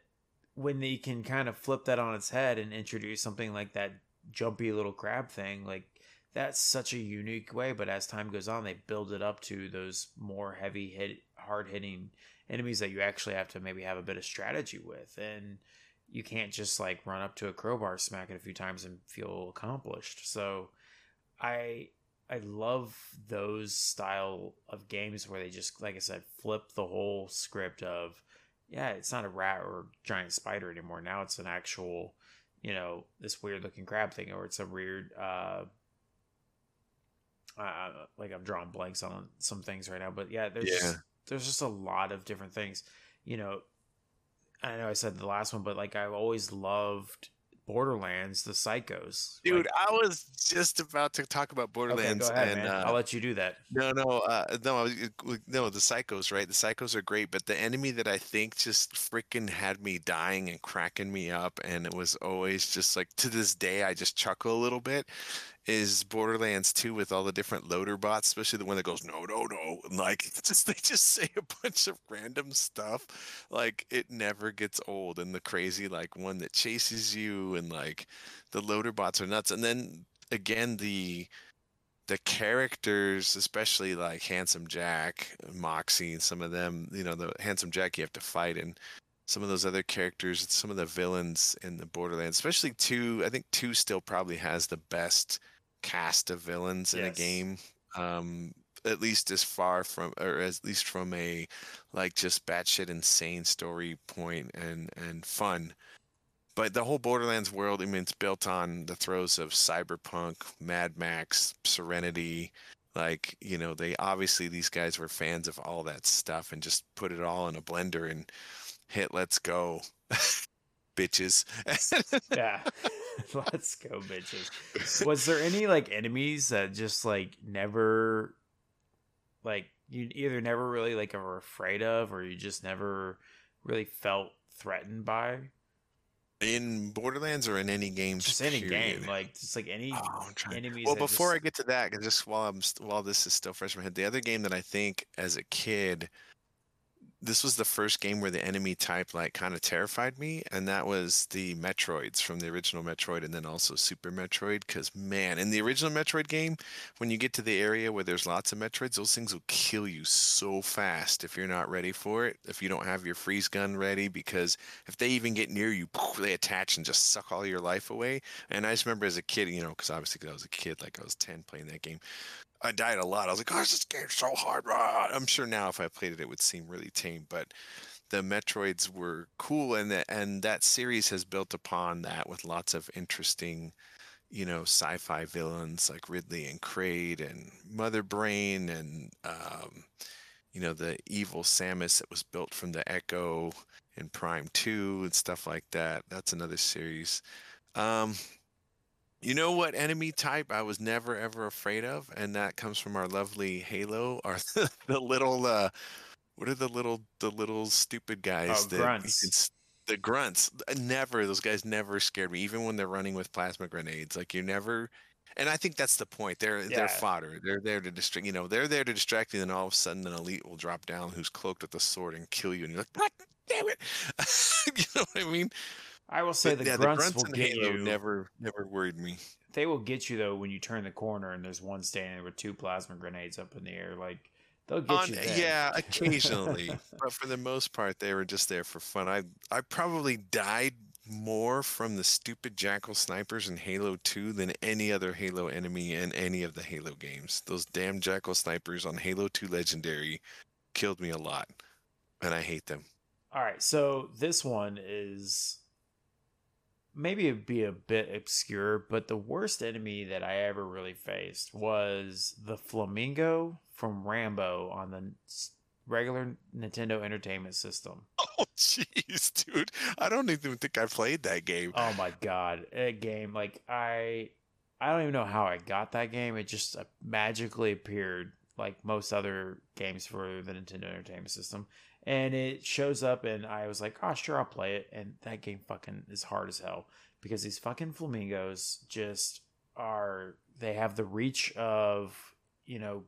when they can kind of flip that on its head and introduce something like that jumpy little crab thing, like that's such a unique way. But as time goes on, they build it up to those more heavy hit, hard hitting enemies that you actually have to maybe have a bit of strategy with, and you can't just like run up to a crowbar, smack it a few times, and feel accomplished. So, I I love those style of games where they just, like I said, flip the whole script of, yeah, it's not a rat or giant spider anymore. Now it's an actual, you know, this weird looking crab thing, or it's a weird, uh, uh, like I'm drawing blanks on some things right now, but yeah, there's yeah. There's just a lot of different things. You know, I know I said the last one, but like I've always loved Borderlands, the Psychos. Dude, like, I was just about to talk about Borderlands. Okay, ahead, and uh, I'll let you do that. No, no, uh, no, no. The Psychos, right? The Psychos are great, but the enemy that I think just freaking had me dying and cracking me up, and it was always just like to this day, I just chuckle a little bit is Borderlands 2 with all the different loader bots, especially the one that goes, no, no, no. And like, just, they just say a bunch of random stuff. Like, it never gets old. And the crazy, like, one that chases you, and like, the loader bots are nuts. And then again, the the characters, especially like Handsome Jack, Moxxi, and some of them, you know, the Handsome Jack you have to fight, and some of those other characters, some of the villains in the Borderlands, especially two. I think two still probably has the best cast of villains in yes. a game. Um, at least as far from, or at least from a like just batshit insane story point and and fun. But the whole Borderlands world, I mean, it's built on the throes of cyberpunk, Mad Max, Serenity. Like, you know, they obviously these guys were fans of all that stuff and just put it all in a blender and hit let's go bitches. yeah. Let's go, bitches. Was there any like enemies that just like never like you either never really like are afraid of or you just never really felt threatened by? In Borderlands or in any game? Just any period. game, like just like any oh, enemies. Well, before just... I get to that, because just while I'm while this is still fresh in my head, the other game that I think as a kid this was the first game where the enemy type like kind of terrified me, and that was the Metroids from the original Metroid, and then also Super Metroid. Because man, in the original Metroid game, when you get to the area where there's lots of Metroids, those things will kill you so fast if you're not ready for it. If you don't have your freeze gun ready, because if they even get near you, they attach and just suck all your life away. And I just remember as a kid, you know, because obviously 'cause I was a kid, like I was ten playing that game. I died a lot. I was like, "Gosh, this game's so hard." rah." I'm sure now if I played it, it would seem really tame, but the Metroids were cool, and that and that series has built upon that with lots of interesting, you know, sci-fi villains like Ridley and Kraid and Mother Brain and um, you know the evil Samus that was built from the Echo in Prime Two and stuff like that. That's another series. Um, you know what enemy type I was never ever afraid of, and that comes from our lovely Halo, are the little uh, what are the little the little stupid guys Oh, that grunts. the grunts. Never those guys never scared me, even when they're running with plasma grenades. Like you never. And I think that's the point. They're Yeah. they're fodder. They're there to distract. You know, they're there to distract you. And all of a sudden, an elite will drop down who's cloaked with a sword and kill you. And you're like, God damn it! you know what I mean? I will say But the yeah, grunts, will get Halo you. never never worried me. They will get you though when you turn the corner and there's one standing there with two plasma grenades up in the air. Like they'll get On, you. There. yeah, occasionally, but for the most part, they were just there for fun. I I probably died more from the stupid jackal snipers in Halo 2 than any other Halo enemy in any of the Halo games. Those damn jackal snipers on Halo 2 Legendary killed me a lot, and I hate them. All right, so this one is maybe it'd be a bit obscure, but the worst enemy that I ever really faced was the flamingo from Rambo on the regular Nintendo Entertainment System. Oh jeez, dude. I don't even think I played that game. Oh my god, a game like I I don't even know how I got that game. It just uh, magically appeared like most other games for the Nintendo Entertainment System. And it shows up and I was like, "Oh, sure, I'll play it." And that game fucking is hard as hell because these fucking flamingos just are they have the reach of, you know,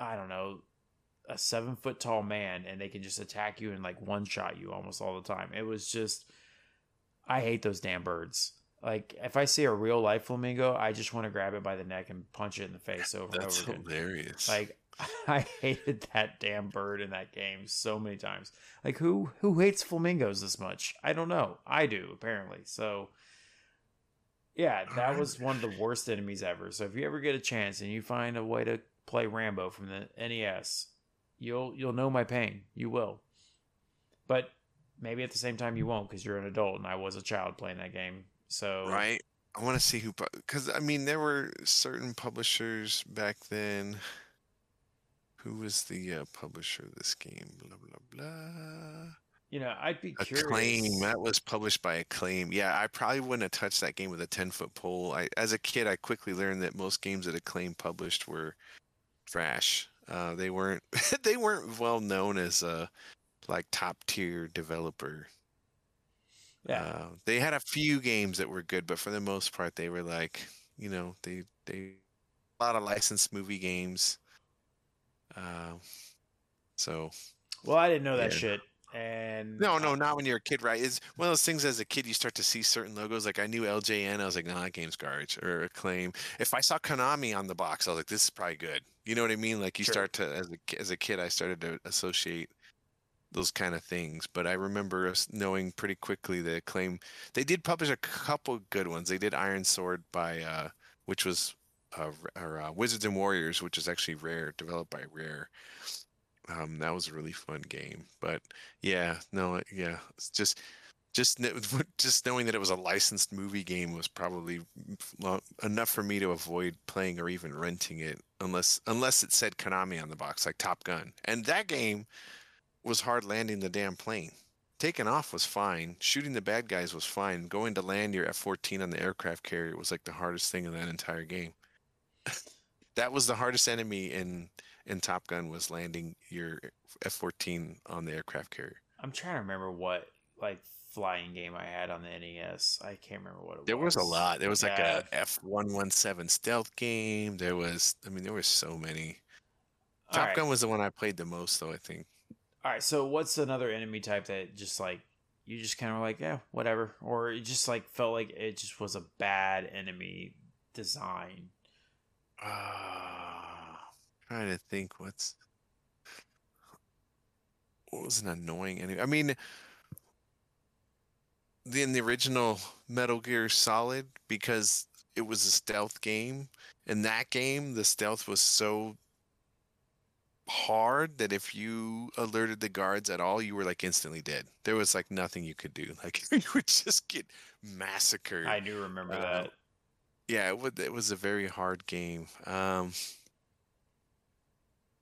I don't know, a seven foot tall man and they can just attack you and like one shot you almost all the time. It was just, I hate those damn birds. Like if I see a real life flamingo, I just want to grab it by the neck and punch it in the face over That's and over again. hilarious. Like I hated that damn bird in that game so many times. Like who who hates flamingos this much? I don't know. I do apparently. So yeah, that was one of the worst enemies ever. So if you ever get a chance and you find a way to play Rambo from the NES, you'll you'll know my pain. You will. But maybe at the same time you won't because you're an adult and I was a child playing that game. So right? I want to see who, because I mean, there were certain publishers back then. Who was the uh, publisher of this game? Blah blah blah. you know, I'd be curious. Acclaim. That was published by Acclaim. Yeah, I probably wouldn't have touched that game with a ten foot pole. I, as a kid, I quickly learned that most games that Acclaim published were trash. Uh, they weren't. they weren't well known as a like top tier developer. Yeah. Uh, they had a few games that were good, but for the most part, they were like, you know, they they a lot of licensed movie games. Uh, so Well, I didn't know that Yeah. shit. And no, no, not when you're a kid, right? It's one of those things as a kid you start to see certain logos. Like I knew LJN, I was like, nah, that game's garbage. Or Acclaim. If I saw Konami on the box, I was like, this is probably good. You know what I mean? Like you Sure. start to as a as a kid, I started to associate those kind of things. But I remember us knowing pretty quickly that Acclaim they did publish a couple good ones. They did Iron Sword by uh, which was uh, or uh, Wizards and Warriors, which is actually Rare, developed by Rare. Um, that was a really fun game. But yeah, no, yeah, it's just just just knowing that it was a licensed movie game was probably lo- enough for me to avoid playing or even renting it unless unless it said Konami on the box like Top Gun. And that game was hard landing the damn plane. Taking off was fine. Shooting the bad guys was fine. Going to land your F-14 on the aircraft carrier was like the hardest thing in that entire game. that was the hardest enemy in in Top Gun was landing your F-14 on the aircraft carrier. I'm trying to remember what like flying game I had on the NES. I can't remember what it There was There was. a lot. There was like Yeah. a F one one seven stealth game. There was, I mean, there were so many. All Top right. Gun was the one I played the most, though. I think. All right, so what's another enemy type that just like you just kind of like, yeah, whatever, or it just like felt like it just was a bad enemy design? Uh, trying to think what's what was an annoying enemy. I mean, the, in the original Metal Gear Solid, because it was a stealth game. In that game, the stealth was so hard that if you alerted the guards at all, you were like instantly dead. There was like nothing you could do. Like you would just get massacred. I do remember Uh, that. Yeah, it, was a very hard game. Um,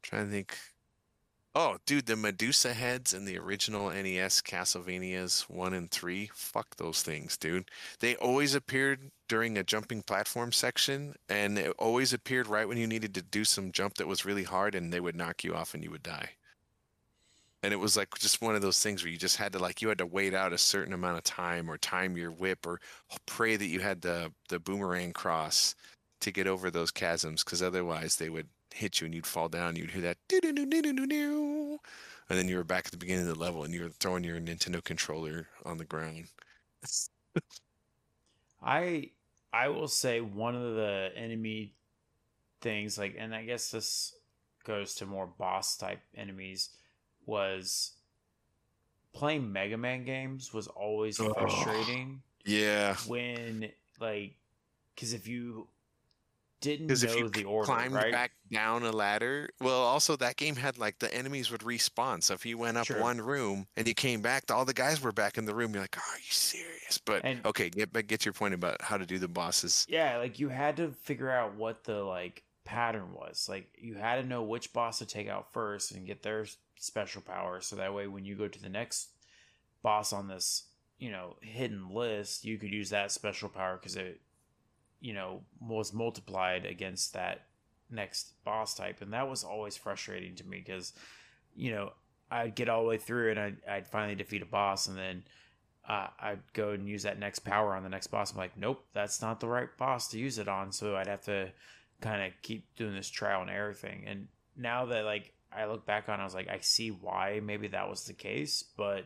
trying to think. Oh, dude, the Medusa heads in the original NES Castlevanias 1 and 3. Fuck those things, dude. They always appeared during a jumping platform section, and it always appeared right when you needed to do some jump that was really hard, and they would knock you off and you would die. And it was like just one of those things where you just had to like you had to wait out a certain amount of time or time your whip or pray that you had the the boomerang cross to get over those chasms because otherwise they would hit you and you'd fall down. You'd hear that and then you were back at the beginning of the level and you were throwing your Nintendo controller on the ground. I I will say one of the enemy things like and I guess this goes to more boss type enemies was playing Mega Man games was always frustrating Yeah, when like cuz if you didn't know if you the order, climbed right? back down a ladder, well, also that game had like the enemies would respawn. So if you went up Sure. one room and you came back, all the guys were back in the room. You're like, "Are you serious?" But And- okay, get but get your point about how to do the bosses. Yeah, like you had to figure out what the like pattern was. Like you had to know which boss to take out first and get their special power so that way when you go to the next boss on this, you know, hidden list, you could use that special power cuz it you know, was multiplied against that next boss type and that was always frustrating to me cuz you know, I'd get all the way through and I'd, I'd finally defeat a boss and then uh, I'd go and use that next power on the next boss. I'm like, nope, that's not the right boss to use it on. So I'd have to kind of keep doing this trial and error thing. And now that like I look back on, it, I was like, I see why maybe that was the case, but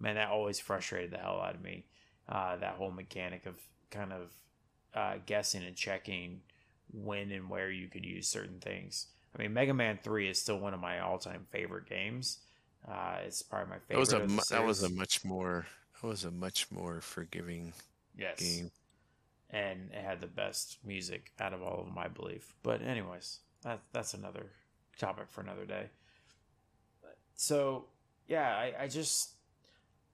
man, that always frustrated the hell out of me. Uh, that whole mechanic of kind of uh, guessing and checking when and where you could use certain things. I mean, Mega Man Three is still one of my all-time favorite games. Uh, it's probably my favorite. That was a that was a much more that was a much more forgiving yes. game. and it had the best music out of all of them, I believe. But anyways, that that's another topic for another day. So yeah, I, I just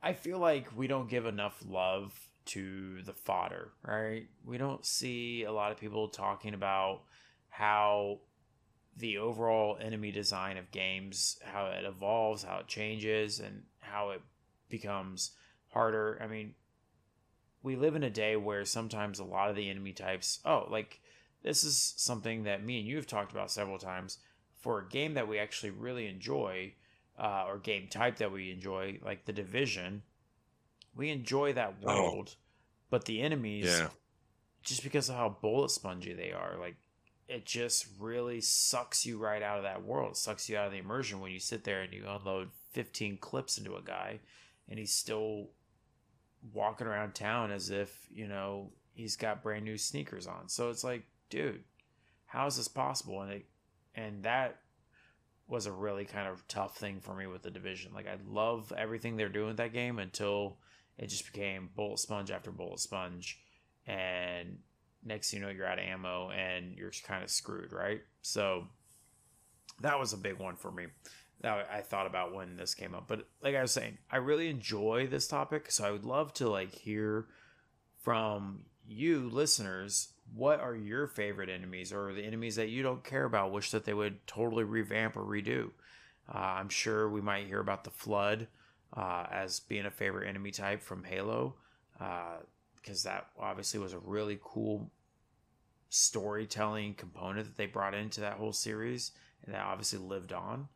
I feel like we don't give enough love to the fodder, right? We don't see a lot of people talking about how the overall enemy design of games, how it evolves, how it changes, and how it becomes harder. I mean, we live in a day where sometimes a lot of the enemy types, oh, like this is something that me and you have talked about several times. For a game that we actually really enjoy, uh, or game type that we enjoy, like the Division, we enjoy that Oh. world, but the enemies, Yeah. just because of how bullet spongy they are, like it just really sucks you right out of that world. It sucks you out of the immersion when you sit there and you unload 15 clips into a guy and he's still walking around town as if, you know, he's got brand new sneakers on. So it's like, dude, how is this possible? And it, and that was a really kind of tough thing for me with the division. Like I love everything they're doing with that game until it just became bullet sponge after bullet sponge and next you know you're out of ammo and you're kind of screwed right so that was a big one for me that i thought about when this came up but like i was saying i really enjoy this topic so i would love to like hear from you listeners what are your favorite enemies or the enemies that you don't care about wish that they would totally revamp or redo? Uh, i'm sure we might hear about the flood uh, as being a favorite enemy type from halo because that obviously was a really cool storytelling component that they brought into that whole series and that obviously lived on.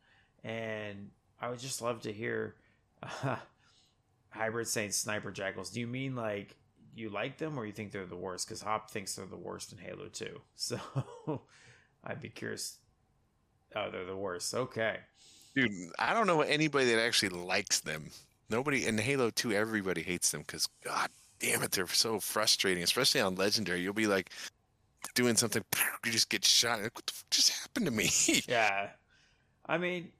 And i would just love to hear uh, hybrid saying sniper jackals. Do you mean like you like them or you think they're the worst because hop thinks they're the worst in halo 2 so i'd be curious oh they're the worst okay Dude, I don't know anybody that actually likes them. Nobody in Halo 2, everybody hates them because, god damn it, they're so frustrating, especially on Legendary. You'll be like doing something, you just get shot. Like, what the fuck just happened to me? Yeah. I mean,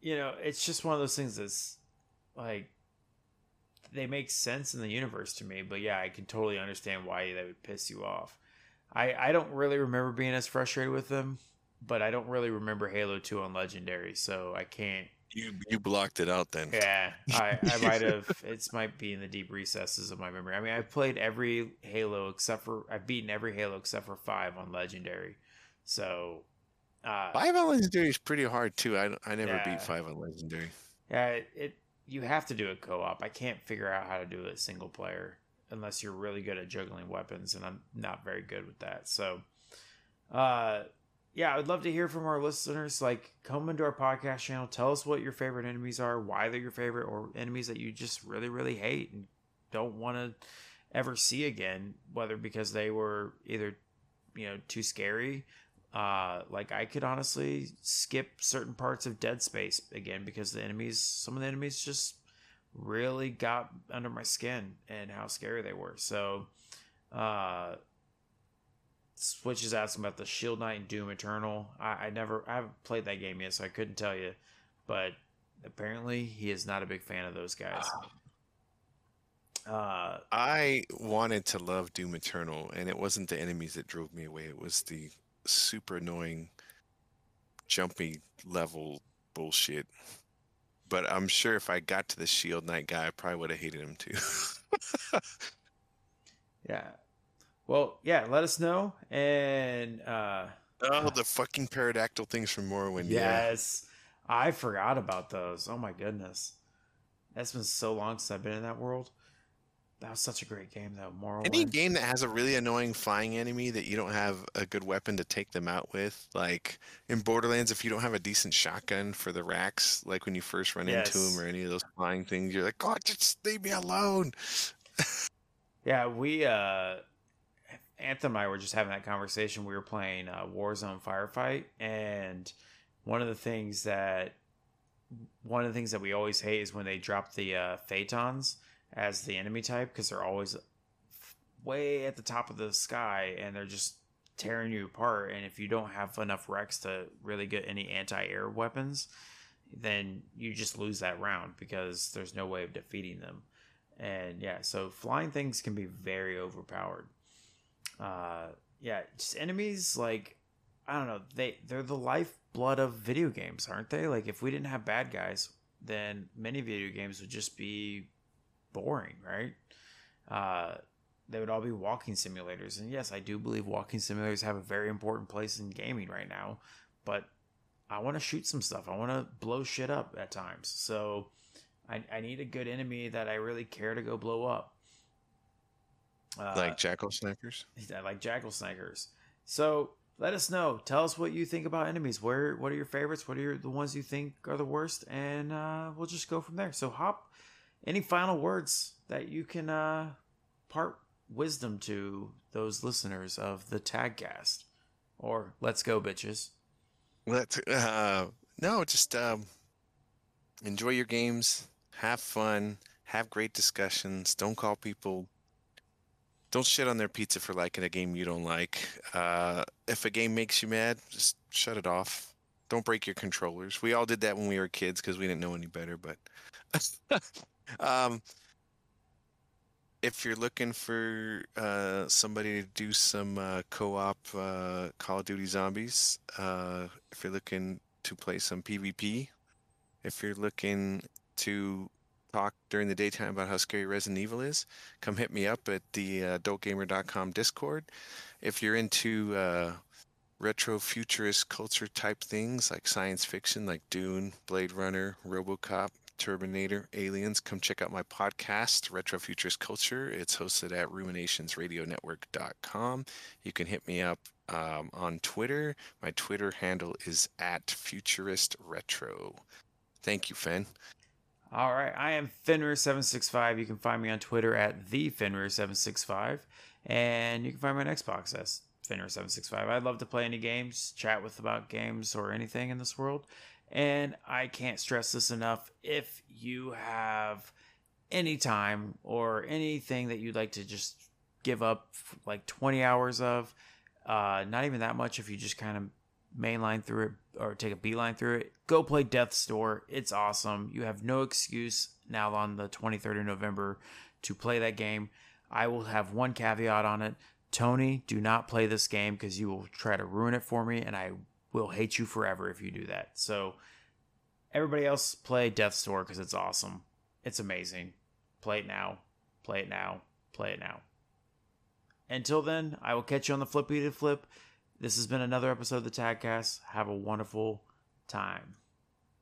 you know, it's just one of those things that's like they make sense in the universe to me, but yeah, I can totally understand why they would piss you off. I I don't really remember being as frustrated with them, but I don't really remember Halo 2 on Legendary, so I can't you you blocked it out then. yeah, I, I might have. It's might be in the deep recesses of my memory. I mean, I've played every Halo except for I've beaten every Halo except for five on Legendary. So, uh, Five on Legendary is pretty hard too. I I never Yeah. beat five on Legendary. yeah, it you have to do a co-op. I can't figure out how to do it single player unless you're really good at juggling weapons, and I'm not very good with that. So, uh, yeah, I would love to hear from our listeners. Like, come into our podcast channel, tell us what your favorite enemies are, why they're your favorite, or enemies that you just really, really hate and don't want to ever see again. Whether because they were either, you know, too scary. Uh, like I could honestly skip certain parts of Dead Space again because the enemies, some of the enemies, just really got under my skin and how scary they were. So, uh, Switch is asking about the Shield Knight and Doom Eternal. I, I never, I haven't played that game yet, so I couldn't tell you. But apparently, he is not a big fan of those guys. Uh, I wanted to love Doom Eternal, and it wasn't the enemies that drove me away. It was the super annoying, jumpy level bullshit. But I'm sure if I got to the Shield Knight guy, I probably would have hated him too. yeah. Well, yeah. Let us know, and uh, oh, the fucking pterodactyl things from Morrowind. Yeah. yes, I forgot about those. Oh my goodness, that's been so long since I've been in that world. That was such a great game, though. Morrowind. Any game that has a really annoying flying enemy that you don't have a good weapon to take them out with, like in Borderlands, if you don't have a decent shotgun for the Rakks, like when you first run into them or any of those flying things, you're like, God, just leave me alone. Yeah, we uh Anthem and I were just having that conversation. We were playing uh, Warzone Firefight, and one of the things that one of the things that we always hate is when they drop the uh, Phaetons as the enemy type because they're always way at the top of the sky and they're just tearing you apart. And if you don't have enough REQs to really get any anti-air weapons, then you just lose that round because there's no way of defeating them. And yeah, so flying things can be very overpowered. Uh, yeah, just enemies like I don't know they they're the lifeblood of video games, aren't they? Like if we didn't have bad guys, then many video games would just be boring, right? Uh, they would all be walking simulators, and yes, I do believe walking simulators have a very important place in gaming right now. But I want to shoot some stuff. I want to blow shit up at times. So I, I need a good enemy that I really care to go blow up. Uh, like jackal snipers. I like jackal snipers. So let us know. Tell us what you think about enemies. Where what are your favorites? What are your, the ones you think are the worst? And uh, we'll just go from there. So hop. Any final words that you can uh, part wisdom to those listeners of the Tagcast, or let's go, bitches. Let's uh no, just um enjoy your games, have fun, have great discussions. Don't call people don't shit on their pizza for liking a game you don't like. Uh if a game makes you mad, just shut it off. Don't break your controllers. We all did that when we were kids because we didn't know any better, but um if you're looking for uh, somebody to do some uh, co-op uh, Call of Duty Zombies, uh, if you're looking to play some PvP, if you're looking to talk during the daytime about how scary Resident Evil is, come hit me up at the uh, adultgamer.com Discord. If you're into uh, retro futurist culture type things like science fiction, like Dune, Blade Runner, RoboCop, Terminator, Aliens, come check out my podcast, Retro Futurist Culture. It's hosted at ruminationsradionetwork.com. You can hit me up um, on Twitter. My Twitter handle is at Futurist Retro. Thank you, Finn. All right, I am Fenrir765. You can find me on Twitter at the Fenrir765, and you can find my on Xbox as Fenrir765. I'd love to play any games, chat with about games or anything in this world. And I can't stress this enough. If you have any time or anything that you'd like to just give up like 20 hours of, uh, not even that much if you just kind of mainline through it or take a beeline through it, go play Death's Door. It's awesome. You have no excuse now on the 23rd of November to play that game. I will have one caveat on it. Tony, do not play this game because you will try to ruin it for me, and I will hate you forever if you do that. So, everybody else play Death's Door because it's awesome. It's amazing. Play it now. Play it now. Play it now. Until then, I will catch you on the flippy to flip. This has been another episode of the Tagcast. Have a wonderful time.